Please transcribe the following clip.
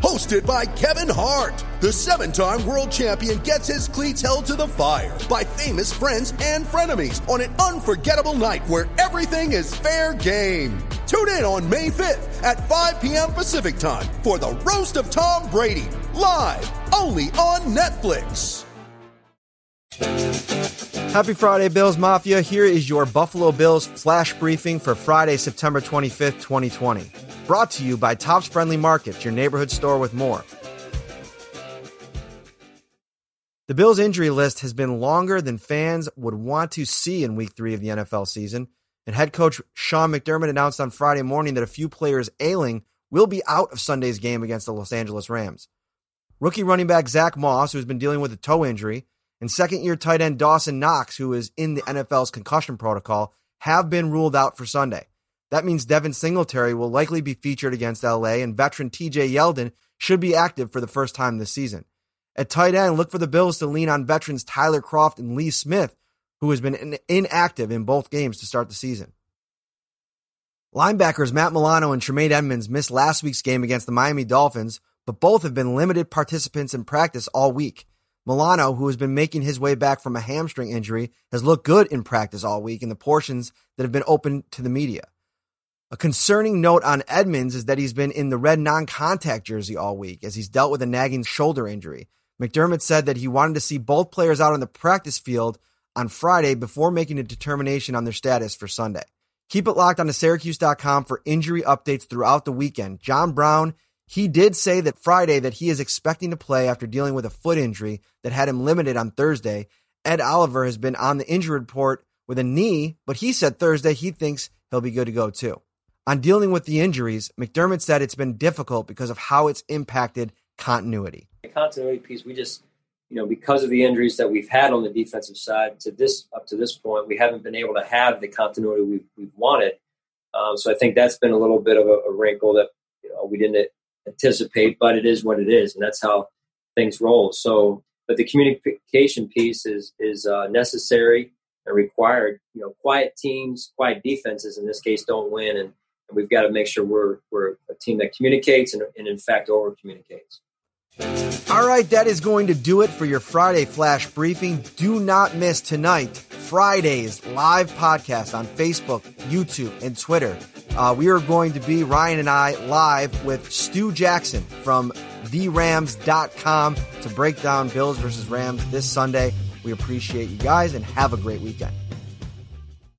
Hosted by Kevin Hart, the seven time world champion gets his cleats held to the fire by famous friends and frenemies on an unforgettable night where everything is fair game. Tune in on May 5th at 5 p.m. Pacific time for the Roast of Tom Brady, live only on Netflix. Happy Friday, Bills Mafia. Here is your Buffalo Bills flash briefing for Friday, September 25th, 2020. Brought to you by Tops Friendly Markets, your neighborhood store with more. The Bills' injury list has been longer than fans would want to see in week three of the NFL season, and head coach Sean McDermott announced on Friday morning that a few players ailing will be out of Sunday's game against the Los Angeles Rams. Rookie running back Zach Moss, who's been dealing with a toe injury, and second year tight end Dawson Knox, who is in the NFL's concussion protocol, have been ruled out for Sunday. That means Devin Singletary will likely be featured against LA, and veteran TJ Yeldon should be active for the first time this season. At tight end, look for the Bills to lean on veterans Tyler Kroft and Lee Smith, who has been in- inactive in both games to start the season. Linebackers Matt Milano and Tremaine Edmunds missed last week's game against the Miami Dolphins, but both have been limited participants in practice all week. Milano, who has been making his way back from a hamstring injury, has looked good in practice all week in the portions that have been open to the media. A concerning note on Edmunds is that he's been in the red non contact jersey all week as he's dealt with a nagging shoulder injury. McDermott said that he wanted to see both players out on the practice field on Friday before making a determination on their status for Sunday. Keep it locked on to Syracuse.com for injury updates throughout the weekend. John Brown, he did say that Friday that he is expecting to play after dealing with a foot injury that had him limited on Thursday. Ed Oliver has been on the injury report with a knee, but he said Thursday he thinks he'll be good to go too. On dealing with the injuries, McDermott said it's been difficult because of how it's impacted continuity. The continuity piece, we just, you know, because of the injuries that we've had on the defensive side to this up to this point, we haven't been able to have the continuity we've, we've wanted. Um, so I think that's been a little bit of a, a wrinkle that you know, we didn't anticipate, but it is what it is, and that's how things roll. So, but the communication piece is is uh, necessary and required. You know, quiet teams, quiet defenses in this case don't win, and, and we've got to make sure we're we're a team that communicates and, and in fact over communicates. All right, that is going to do it for your Friday flash briefing. Do not miss tonight, Friday's live podcast on Facebook, YouTube, and Twitter. Uh, we are going to be, Ryan and I, live with Stu Jackson from therams.com to break down Bills versus Rams this Sunday. We appreciate you guys and have a great weekend.